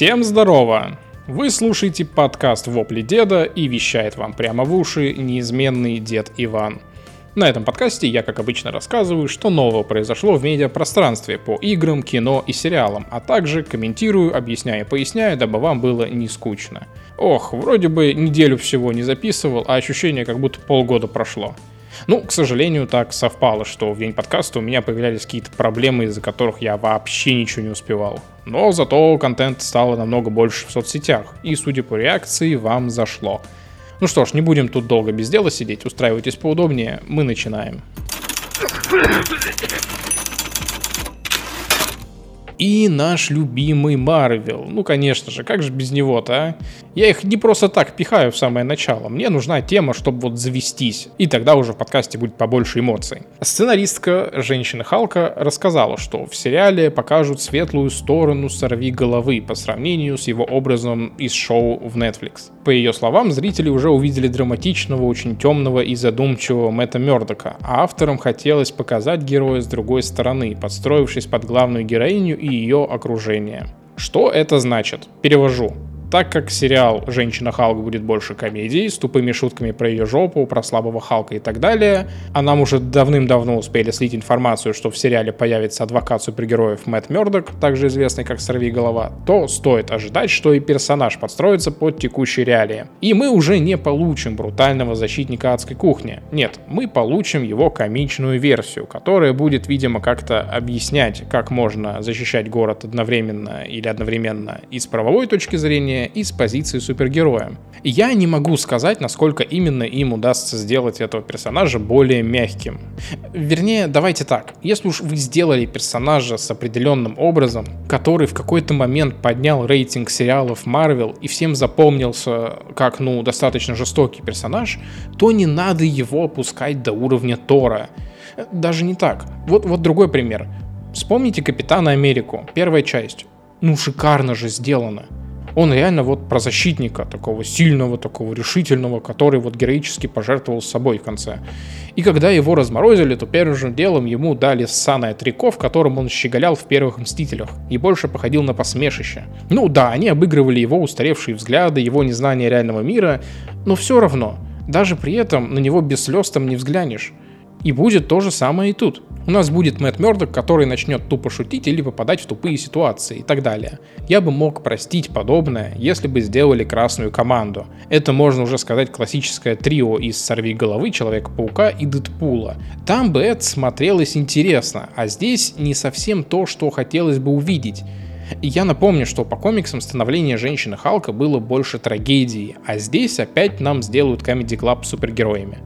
Всем здорово! Вы слушаете подкаст «Вопли деда» и вещает вам прямо в уши неизменный дед Иван. На этом подкасте я, как обычно, рассказываю, что нового произошло в медиапространстве по играм, кино и сериалам, а также комментирую, объясняю и поясняю, дабы вам было не скучно. Ох, вроде бы неделю всего не записывал, а ощущение, как будто полгода прошло. Ну, к сожалению, так совпало, что в день подкаста у меня появлялись какие-то проблемы, из-за которых я вообще ничего не успевал. Но зато контент стало намного больше в соцсетях, и, судя по реакции, вам зашло. Ну что ж, не будем тут долго без дела сидеть, устраивайтесь поудобнее, мы начинаем. И наш любимый Марвел. Ну, конечно же, как же без него-то, а? Я их не просто так пихаю в самое начало. Мне нужна тема, чтобы вот завестись. И тогда уже в подкасте будет побольше эмоций. Сценаристка женщины Халка рассказала, что в сериале покажут светлую сторону сорви головы по сравнению с его образом из шоу в Netflix. По ее словам, зрители уже увидели драматичного, очень темного и задумчивого Мэтта Мердока, а авторам хотелось показать героя с другой стороны, подстроившись под главную героиню и ее окружение. Что это значит? Перевожу. Так как сериал «Женщина Халк» будет больше комедией, с тупыми шутками про ее жопу, про слабого Халка и так далее, а нам уже давным-давно успели слить информацию, что в сериале появится адвокат супергероев Мэтт Мёрдок, также известный как Сорви Голова, то стоит ожидать, что и персонаж подстроится под текущие реалии. И мы уже не получим брутального защитника адской кухни. Нет, мы получим его комичную версию, которая будет, видимо, как-то объяснять, как можно защищать город одновременно или одновременно и с правовой точки зрения, зрения и с позиции супергероя. Я не могу сказать, насколько именно им удастся сделать этого персонажа более мягким. Вернее, давайте так, если уж вы сделали персонажа с определенным образом, который в какой-то момент поднял рейтинг сериалов Marvel и всем запомнился как, ну, достаточно жестокий персонаж, то не надо его опускать до уровня Тора. Даже не так. Вот, вот другой пример. Вспомните Капитана Америку, первая часть. Ну, шикарно же сделано. Он реально вот про защитника, такого сильного, такого решительного, который вот героически пожертвовал собой в конце. И когда его разморозили, то первым же делом ему дали ссаное трико, в котором он щеголял в первых «Мстителях» и больше походил на посмешище. Ну да, они обыгрывали его устаревшие взгляды, его незнание реального мира, но все равно, даже при этом на него без слез там не взглянешь. И будет то же самое и тут. У нас будет Мэтт Мёрдок, который начнет тупо шутить или попадать в тупые ситуации и так далее. Я бы мог простить подобное, если бы сделали красную команду. Это можно уже сказать классическое трио из «Сорви головы», Человека-паука и Дэдпула. Там бы это смотрелось интересно, а здесь не совсем то, что хотелось бы увидеть. И я напомню, что по комиксам становление женщины Халка было больше трагедии, а здесь опять нам сделают Comedy Club супергероями.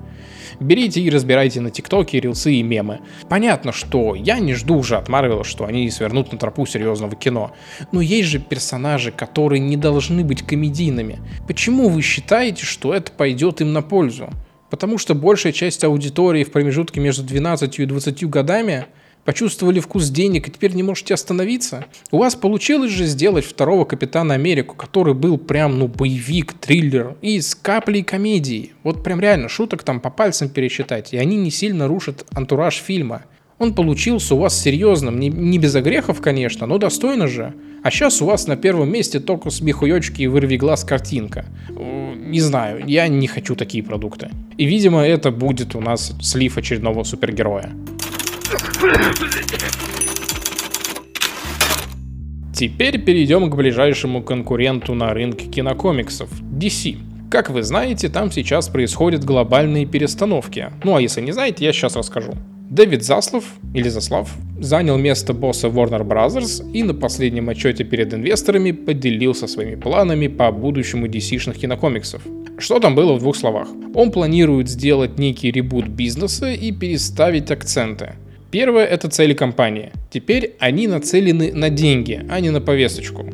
Берите и разбирайте на ТикТоке рилсы и мемы. Понятно, что я не жду уже от Марвела, что они свернут на тропу серьезного кино. Но есть же персонажи, которые не должны быть комедийными. Почему вы считаете, что это пойдет им на пользу? Потому что большая часть аудитории в промежутке между 12 и 20 годами Почувствовали вкус денег и теперь не можете остановиться? У вас получилось же сделать второго Капитана Америку, который был прям, ну, боевик, триллер и с каплей комедии. Вот прям реально, шуток там по пальцам пересчитать, и они не сильно рушат антураж фильма. Он получился у вас серьезным, не, не без огрехов, конечно, но достойно же. А сейчас у вас на первом месте только смехуёчки и вырви глаз картинка. Не знаю, я не хочу такие продукты. И, видимо, это будет у нас слив очередного супергероя. Теперь перейдем к ближайшему конкуренту на рынке кинокомиксов – DC. Как вы знаете, там сейчас происходят глобальные перестановки. Ну а если не знаете, я сейчас расскажу. Дэвид Заслов, или Заслав, занял место босса Warner Bros. и на последнем отчете перед инвесторами поделился своими планами по будущему DC-шных кинокомиксов. Что там было в двух словах? Он планирует сделать некий ребут бизнеса и переставить акценты. Первое – это цели компании. Теперь они нацелены на деньги, а не на повесточку.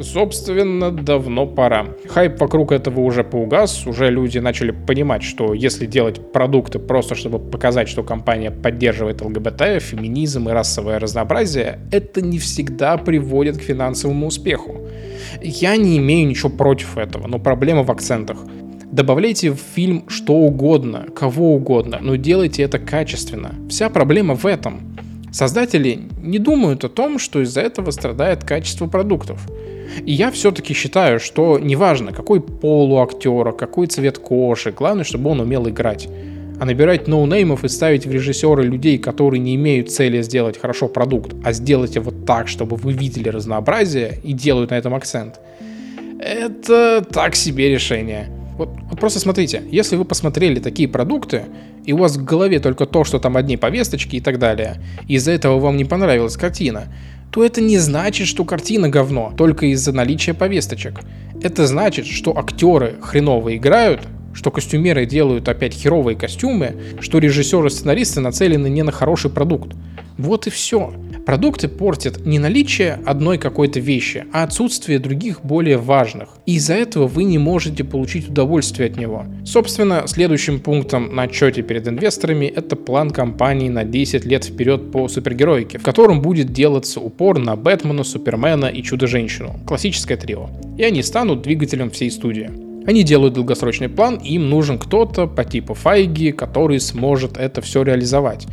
Собственно, давно пора. Хайп вокруг этого уже поугас, уже люди начали понимать, что если делать продукты просто чтобы показать, что компания поддерживает ЛГБТ, феминизм и расовое разнообразие, это не всегда приводит к финансовому успеху. Я не имею ничего против этого, но проблема в акцентах. Добавляйте в фильм что угодно, кого угодно, но делайте это качественно. Вся проблема в этом. Создатели не думают о том, что из-за этого страдает качество продуктов. И я все-таки считаю, что неважно, какой пол у актера, какой цвет кожи, главное, чтобы он умел играть. А набирать ноунеймов и ставить в режиссеры людей, которые не имеют цели сделать хорошо продукт, а сделать его так, чтобы вы видели разнообразие и делают на этом акцент, это так себе решение. Вот, вот просто смотрите, если вы посмотрели такие продукты, и у вас в голове только то, что там одни повесточки и так далее, и из-за этого вам не понравилась картина, то это не значит, что картина говно только из-за наличия повесточек. Это значит, что актеры хреново играют, что костюмеры делают опять херовые костюмы, что режиссеры и сценаристы нацелены не на хороший продукт. Вот и все. Продукты портят не наличие одной какой-то вещи, а отсутствие других более важных. И из-за этого вы не можете получить удовольствие от него. Собственно, следующим пунктом на отчете перед инвесторами это план компании на 10 лет вперед по супергероике, в котором будет делаться упор на Бэтмена, Супермена и Чудо-женщину. Классическое трио. И они станут двигателем всей студии. Они делают долгосрочный план, им нужен кто-то по типу Файги, который сможет это все реализовать.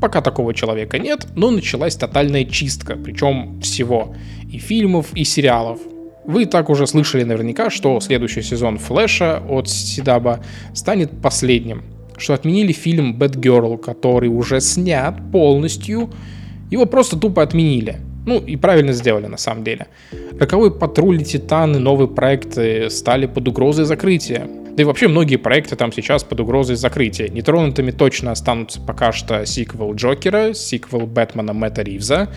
Пока такого человека нет, но началась тотальная чистка, причем всего. И фильмов, и сериалов. Вы так уже слышали наверняка, что следующий сезон Флэша от Сидаба станет последним. Что отменили фильм Бэтгерл, который уже снят полностью. Его просто тупо отменили. Ну и правильно сделали на самом деле. Роковой патруль Титаны, новые проекты стали под угрозой закрытия. Да и вообще многие проекты там сейчас под угрозой закрытия. Нетронутыми точно останутся пока что сиквел Джокера, сиквел Бэтмена Мэтта Ривза,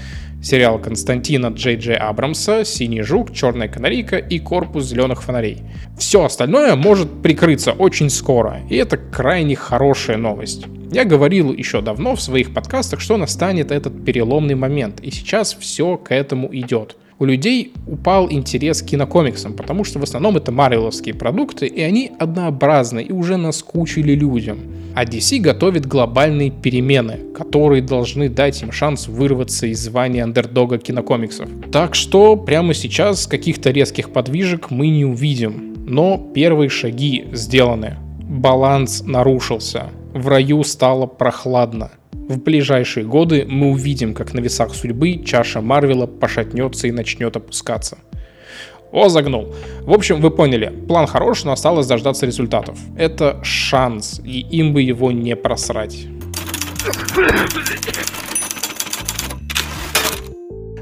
сериал Константина Джей Джей Абрамса, Синий жук, Черная канарейка и Корпус зеленых фонарей. Все остальное может прикрыться очень скоро, и это крайне хорошая новость. Я говорил еще давно в своих подкастах, что настанет этот переломный момент, и сейчас все к этому идет. У людей упал интерес к кинокомиксам, потому что в основном это марвеловские продукты, и они однообразны и уже наскучили людям. А DC готовит глобальные перемены, которые должны дать им шанс вырваться из звания андердога кинокомиксов. Так что прямо сейчас каких-то резких подвижек мы не увидим. Но первые шаги сделаны. Баланс нарушился в раю стало прохладно. В ближайшие годы мы увидим, как на весах судьбы чаша Марвела пошатнется и начнет опускаться. О, загнул. В общем, вы поняли, план хорош, но осталось дождаться результатов. Это шанс, и им бы его не просрать.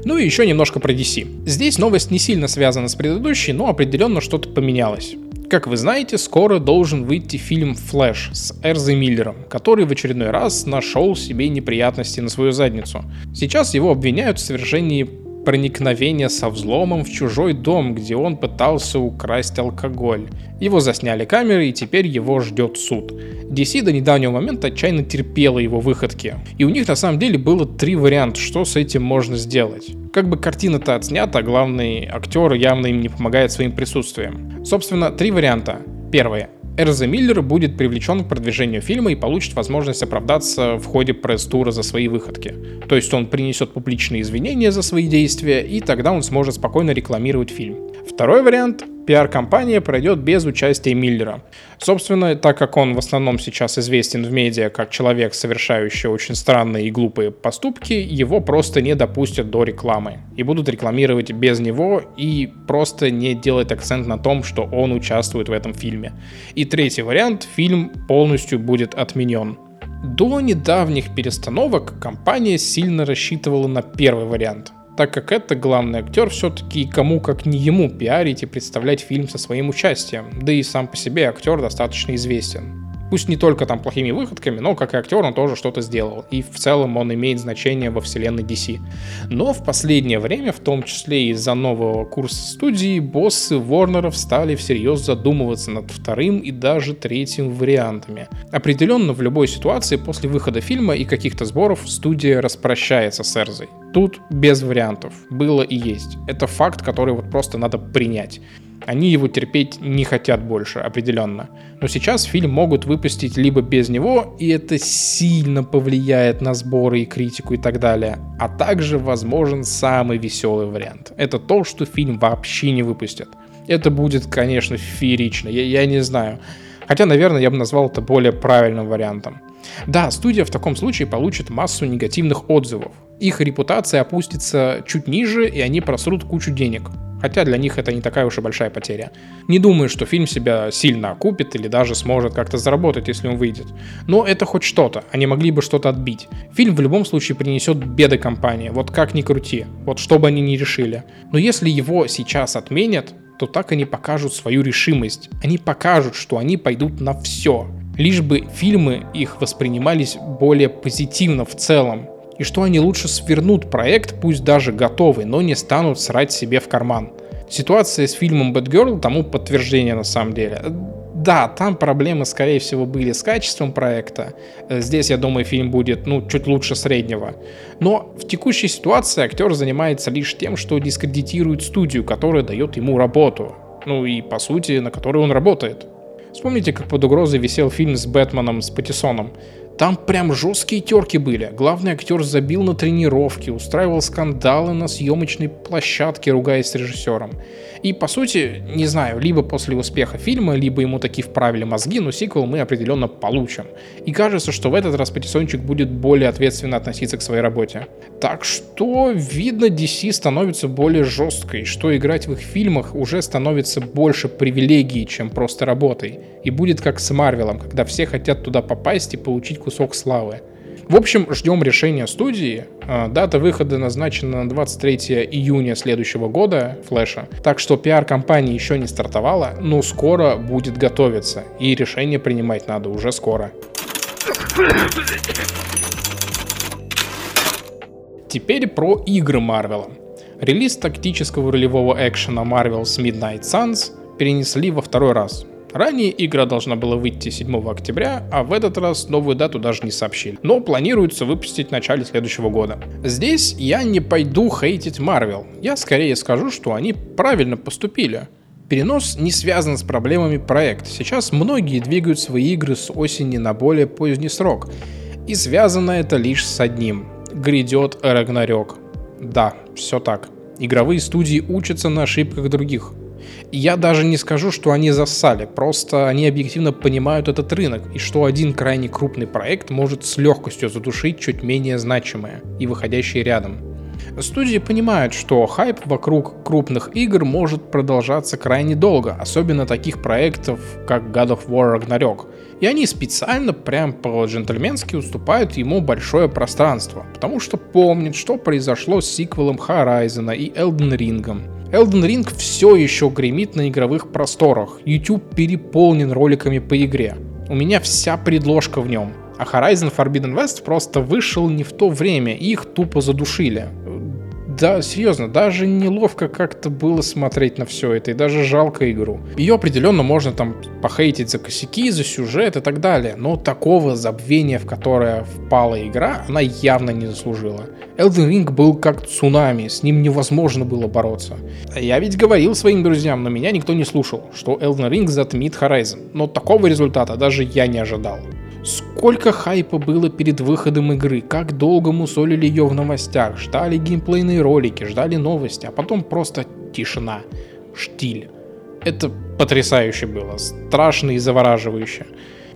Ну и еще немножко про DC. Здесь новость не сильно связана с предыдущей, но определенно что-то поменялось. Как вы знаете, скоро должен выйти фильм «Флэш» с Эрзой Миллером, который в очередной раз нашел себе неприятности на свою задницу. Сейчас его обвиняют в совершении проникновения со взломом в чужой дом, где он пытался украсть алкоголь. Его засняли камеры, и теперь его ждет суд. DC до недавнего момента отчаянно терпела его выходки. И у них на самом деле было три варианта, что с этим можно сделать. Как бы картина-то отснята, главный актер явно им не помогает своим присутствием. Собственно, три варианта. Первое. Эрза Миллер будет привлечен к продвижению фильма и получит возможность оправдаться в ходе пресс-тура за свои выходки. То есть он принесет публичные извинения за свои действия, и тогда он сможет спокойно рекламировать фильм. Второй вариант пиар-компания пройдет без участия Миллера. Собственно, так как он в основном сейчас известен в медиа как человек, совершающий очень странные и глупые поступки, его просто не допустят до рекламы. И будут рекламировать без него и просто не делать акцент на том, что он участвует в этом фильме. И третий вариант, фильм полностью будет отменен. До недавних перестановок компания сильно рассчитывала на первый вариант – так как это главный актер все-таки кому как не ему пиарить и представлять фильм со своим участием, да и сам по себе актер достаточно известен. Пусть не только там плохими выходками, но как и актер он тоже что-то сделал. И в целом он имеет значение во вселенной DC. Но в последнее время, в том числе из-за нового курса студии, боссы Ворнеров стали всерьез задумываться над вторым и даже третьим вариантами. Определенно в любой ситуации после выхода фильма и каких-то сборов студия распрощается с Эрзой. Тут без вариантов. Было и есть. Это факт, который вот просто надо принять. Они его терпеть не хотят больше, определенно. Но сейчас фильм могут выпустить либо без него, и это сильно повлияет на сборы и критику и так далее. А также возможен самый веселый вариант. Это то, что фильм вообще не выпустят. Это будет, конечно, феерично, я, я не знаю. Хотя, наверное, я бы назвал это более правильным вариантом. Да, студия в таком случае получит массу негативных отзывов. Их репутация опустится чуть ниже, и они просрут кучу денег. Хотя для них это не такая уж и большая потеря. Не думаю, что фильм себя сильно окупит или даже сможет как-то заработать, если он выйдет. Но это хоть что-то, они могли бы что-то отбить. Фильм в любом случае принесет беды компании, вот как ни крути, вот что бы они ни решили. Но если его сейчас отменят, то так они покажут свою решимость. Они покажут, что они пойдут на все. Лишь бы фильмы их воспринимались более позитивно в целом, и что они лучше свернут проект, пусть даже готовый, но не станут срать себе в карман. Ситуация с фильмом Girl тому подтверждение на самом деле. Да, там проблемы, скорее всего, были с качеством проекта. Здесь, я думаю, фильм будет, ну, чуть лучше среднего. Но в текущей ситуации актер занимается лишь тем, что дискредитирует студию, которая дает ему работу. Ну и, по сути, на которой он работает. Вспомните, как под угрозой висел фильм с Бэтменом, с Паттисоном. Там прям жесткие терки были. Главный актер забил на тренировке, устраивал скандалы на съемочной площадке, ругаясь с режиссером. И, по сути, не знаю, либо после успеха фильма, либо ему таки вправили мозги, но сиквел мы определенно получим. И кажется, что в этот раз Патисончик будет более ответственно относиться к своей работе. Так что, видно, DC становится более жесткой, что играть в их фильмах уже становится больше привилегией, чем просто работой. И будет как с Марвелом, когда все хотят туда попасть и получить кусок славы. В общем, ждем решения студии. А, дата выхода назначена на 23 июня следующего года, Флэша. Так что пиар-компания еще не стартовала, но скоро будет готовиться. И решение принимать надо уже скоро. Теперь про игры Марвела. Релиз тактического ролевого экшена Marvel's Midnight Suns перенесли во второй раз. Ранее игра должна была выйти 7 октября, а в этот раз новую дату даже не сообщили. Но планируется выпустить в начале следующего года. Здесь я не пойду хейтить Marvel. Я скорее скажу, что они правильно поступили. Перенос не связан с проблемами проекта. Сейчас многие двигают свои игры с осени на более поздний срок. И связано это лишь с одним. Грядет Рагнарёк. Да, все так. Игровые студии учатся на ошибках других. Я даже не скажу, что они зассали, просто они объективно понимают этот рынок, и что один крайне крупный проект может с легкостью задушить чуть менее значимые и выходящие рядом. Студии понимают, что хайп вокруг крупных игр может продолжаться крайне долго, особенно таких проектов, как God of War Ragnarok. И они специально, прям по-джентльменски уступают ему большое пространство, потому что помнят, что произошло с сиквелом Horizon и Elden Ring. Elden Ring все еще гремит на игровых просторах. YouTube переполнен роликами по игре. У меня вся предложка в нем. А Horizon Forbidden West просто вышел не в то время, и их тупо задушили да, серьезно, даже неловко как-то было смотреть на все это, и даже жалко игру. Ее определенно можно там похейтить за косяки, за сюжет и так далее, но такого забвения, в которое впала игра, она явно не заслужила. Elden Ring был как цунами, с ним невозможно было бороться. Я ведь говорил своим друзьям, но меня никто не слушал, что Elden Ring затмит Horizon, но такого результата даже я не ожидал. Сколько хайпа было перед выходом игры, как долго мусолили ее в новостях, ждали геймплейные ролики, ждали новости, а потом просто тишина, штиль. Это потрясающе было, страшно и завораживающе.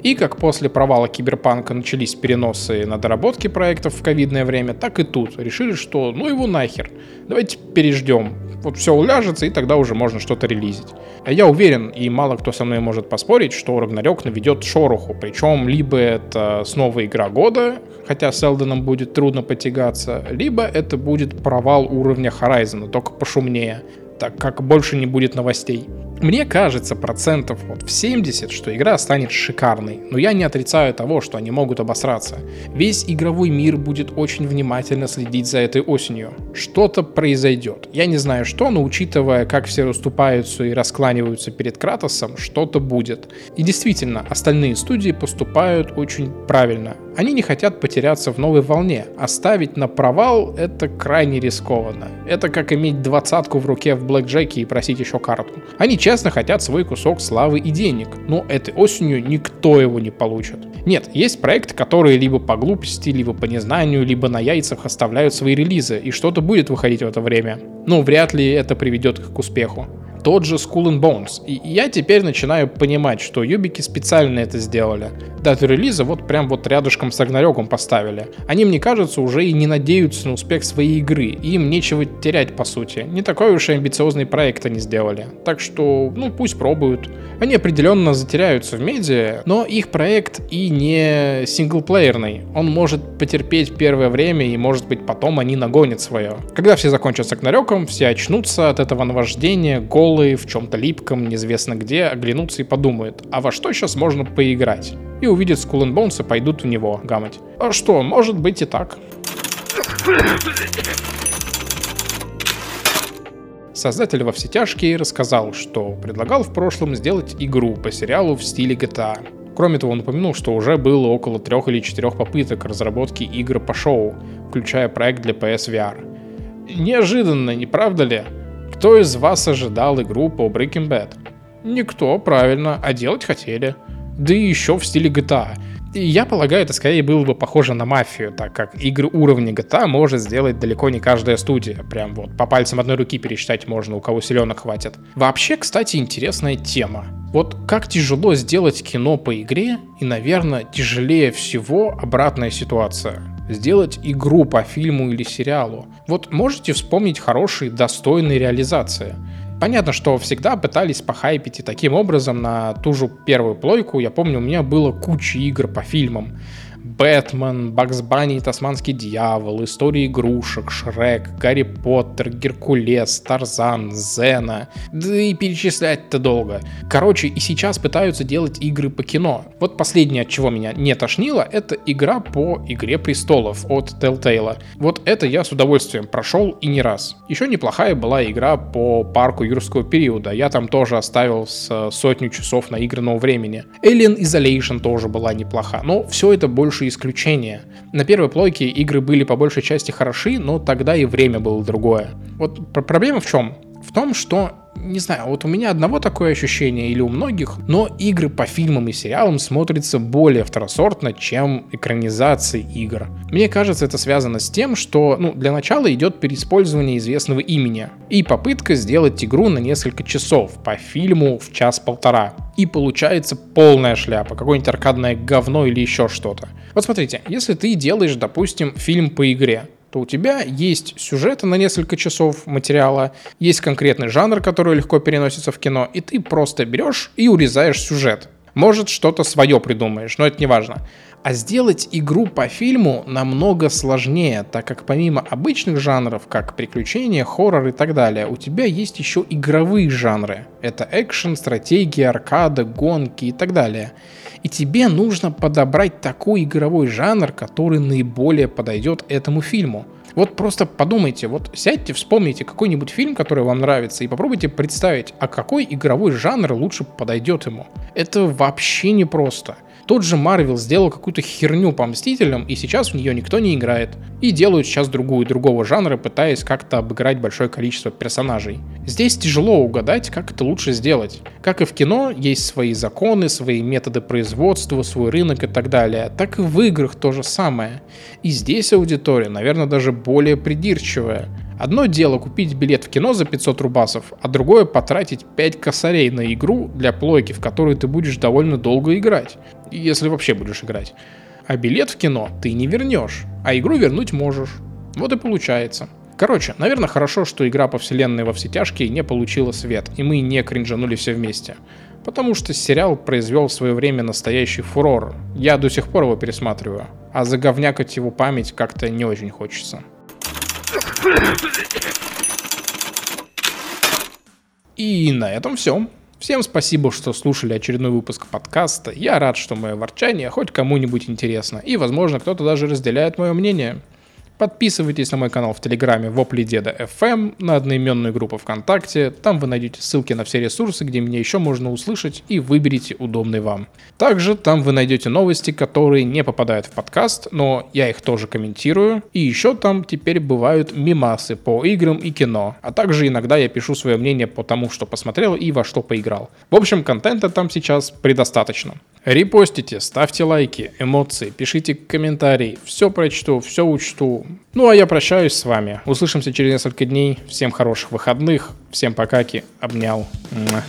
И как после провала Киберпанка начались переносы на доработки проектов в ковидное время, так и тут решили, что ну его нахер, давайте переждем, вот все уляжется, и тогда уже можно что-то релизить. А я уверен, и мало кто со мной может поспорить, что Рагнарёк наведет шороху, причем либо это снова игра года, хотя с Элденом будет трудно потягаться, либо это будет провал уровня Horizon, только пошумнее, так как больше не будет новостей. Мне кажется процентов вот в 70, что игра станет шикарной, но я не отрицаю того, что они могут обосраться. Весь игровой мир будет очень внимательно следить за этой осенью. Что-то произойдет. Я не знаю что, но учитывая, как все расступаются и раскланиваются перед Кратосом, что-то будет. И действительно, остальные студии поступают очень правильно. Они не хотят потеряться в новой волне. Оставить на провал — это крайне рискованно. Это как иметь двадцатку в руке в блэкджеке и просить еще карту. Они честно хотят свой кусок славы и денег, но этой осенью никто его не получит. Нет, есть проекты, которые либо по глупости, либо по незнанию, либо на яйцах оставляют свои релизы, и что-то будет выходить в это время. Но вряд ли это приведет их к успеху. Тот же Skull and Bones. И я теперь начинаю понимать, что юбики специально это сделали. Дату релиза вот прям вот рядышком с Рагнарёком поставили. Они, мне кажется, уже и не надеются на успех своей игры. И им нечего терять, по сути. Не такой уж и амбициозный проект они сделали. Так что, ну, пусть пробуют. Они определенно затеряются в медиа, но их проект и не синглплеерный. Он может потерпеть первое время, и, может быть, потом они нагонят свое. Когда все закончат с Рагнарёком, все очнутся от этого наваждения, голые, в чем-то липком, неизвестно где, оглянутся и подумают, а во что сейчас можно поиграть? И увидят Skull Bones и пойдут в него гамать. А что, может быть и так. Создатель во все тяжкие рассказал, что предлагал в прошлом сделать игру по сериалу в стиле GTA. Кроме того, он упомянул, что уже было около трех или четырех попыток разработки игр по шоу, включая проект для PS VR. Неожиданно, не правда ли? Кто из вас ожидал игру по Breaking Bad? Никто, правильно, а делать хотели. Да и еще в стиле GTA. И я полагаю, это скорее было бы похоже на мафию, так как игры уровня GTA может сделать далеко не каждая студия. Прям вот по пальцам одной руки пересчитать можно, у кого силенок хватит. Вообще, кстати, интересная тема. Вот как тяжело сделать кино по игре, и, наверное, тяжелее всего обратная ситуация. Сделать игру по фильму или сериалу. Вот можете вспомнить хорошие, достойные реализации. Понятно, что всегда пытались похайпить и таким образом на ту же первую плойку. Я помню, у меня было куча игр по фильмам. Бэтмен, Бакс Банни, Тасманский дьявол, Истории игрушек, Шрек, Гарри Поттер, Геркулес, Тарзан, Зена. Да и перечислять-то долго. Короче, и сейчас пытаются делать игры по кино. Вот последнее, от чего меня не тошнило, это игра по Игре Престолов от Telltale. Вот это я с удовольствием прошел и не раз. Еще неплохая была игра по парку юрского периода. Я там тоже оставил с сотню часов наигранного времени. Alien Isolation тоже была неплоха. Но все это больше исключения. На первой плойке игры были по большей части хороши, но тогда и время было другое. Вот проблема в чем? В том, что не знаю, вот у меня одного такое ощущение или у многих, но игры по фильмам и сериалам смотрятся более второсортно, чем экранизации игр. Мне кажется, это связано с тем, что ну, для начала идет переиспользование известного имени и попытка сделать игру на несколько часов по фильму в час-полтора. И получается полная шляпа, какое-нибудь аркадное говно или еще что-то. Вот смотрите, если ты делаешь, допустим, фильм по игре, то у тебя есть сюжеты на несколько часов материала, есть конкретный жанр, который легко переносится в кино, и ты просто берешь и урезаешь сюжет. Может, что-то свое придумаешь, но это не важно. А сделать игру по фильму намного сложнее, так как помимо обычных жанров, как приключения, хоррор и так далее, у тебя есть еще игровые жанры. Это экшен, стратегия, аркада, гонки и так далее. И тебе нужно подобрать такой игровой жанр, который наиболее подойдет этому фильму. Вот просто подумайте, вот сядьте, вспомните какой-нибудь фильм, который вам нравится, и попробуйте представить, а какой игровой жанр лучше подойдет ему. Это вообще непросто. Тот же Марвел сделал какую-то херню по Мстителям, и сейчас в нее никто не играет. И делают сейчас другую, другого жанра, пытаясь как-то обыграть большое количество персонажей. Здесь тяжело угадать, как это лучше сделать. Как и в кино, есть свои законы, свои методы производства, свой рынок и так далее. Так и в играх то же самое. И здесь аудитория, наверное, даже более придирчивая. Одно дело купить билет в кино за 500 рубасов, а другое потратить 5 косарей на игру для плойки, в которую ты будешь довольно долго играть. Если вообще будешь играть. А билет в кино ты не вернешь, а игру вернуть можешь. Вот и получается. Короче, наверное, хорошо, что игра по вселенной во все тяжкие не получила свет, и мы не кринжанули все вместе. Потому что сериал произвел в свое время настоящий фурор. Я до сих пор его пересматриваю. А заговнякать его память как-то не очень хочется. И на этом все. Всем спасибо, что слушали очередной выпуск подкаста. Я рад, что мое ворчание хоть кому-нибудь интересно. И, возможно, кто-то даже разделяет мое мнение. Подписывайтесь на мой канал в Телеграме Вопли Деда FM, на одноименную группу ВКонтакте. Там вы найдете ссылки на все ресурсы, где меня еще можно услышать, и выберите удобный вам. Также там вы найдете новости, которые не попадают в подкаст, но я их тоже комментирую. И еще там теперь бывают мимасы по играм и кино. А также иногда я пишу свое мнение по тому, что посмотрел и во что поиграл. В общем, контента там сейчас предостаточно. Репостите, ставьте лайки, эмоции, пишите комментарии. Все прочту, все учту. Ну а я прощаюсь с вами. Услышимся через несколько дней. Всем хороших выходных. Всем покаки. Обнял. Муа.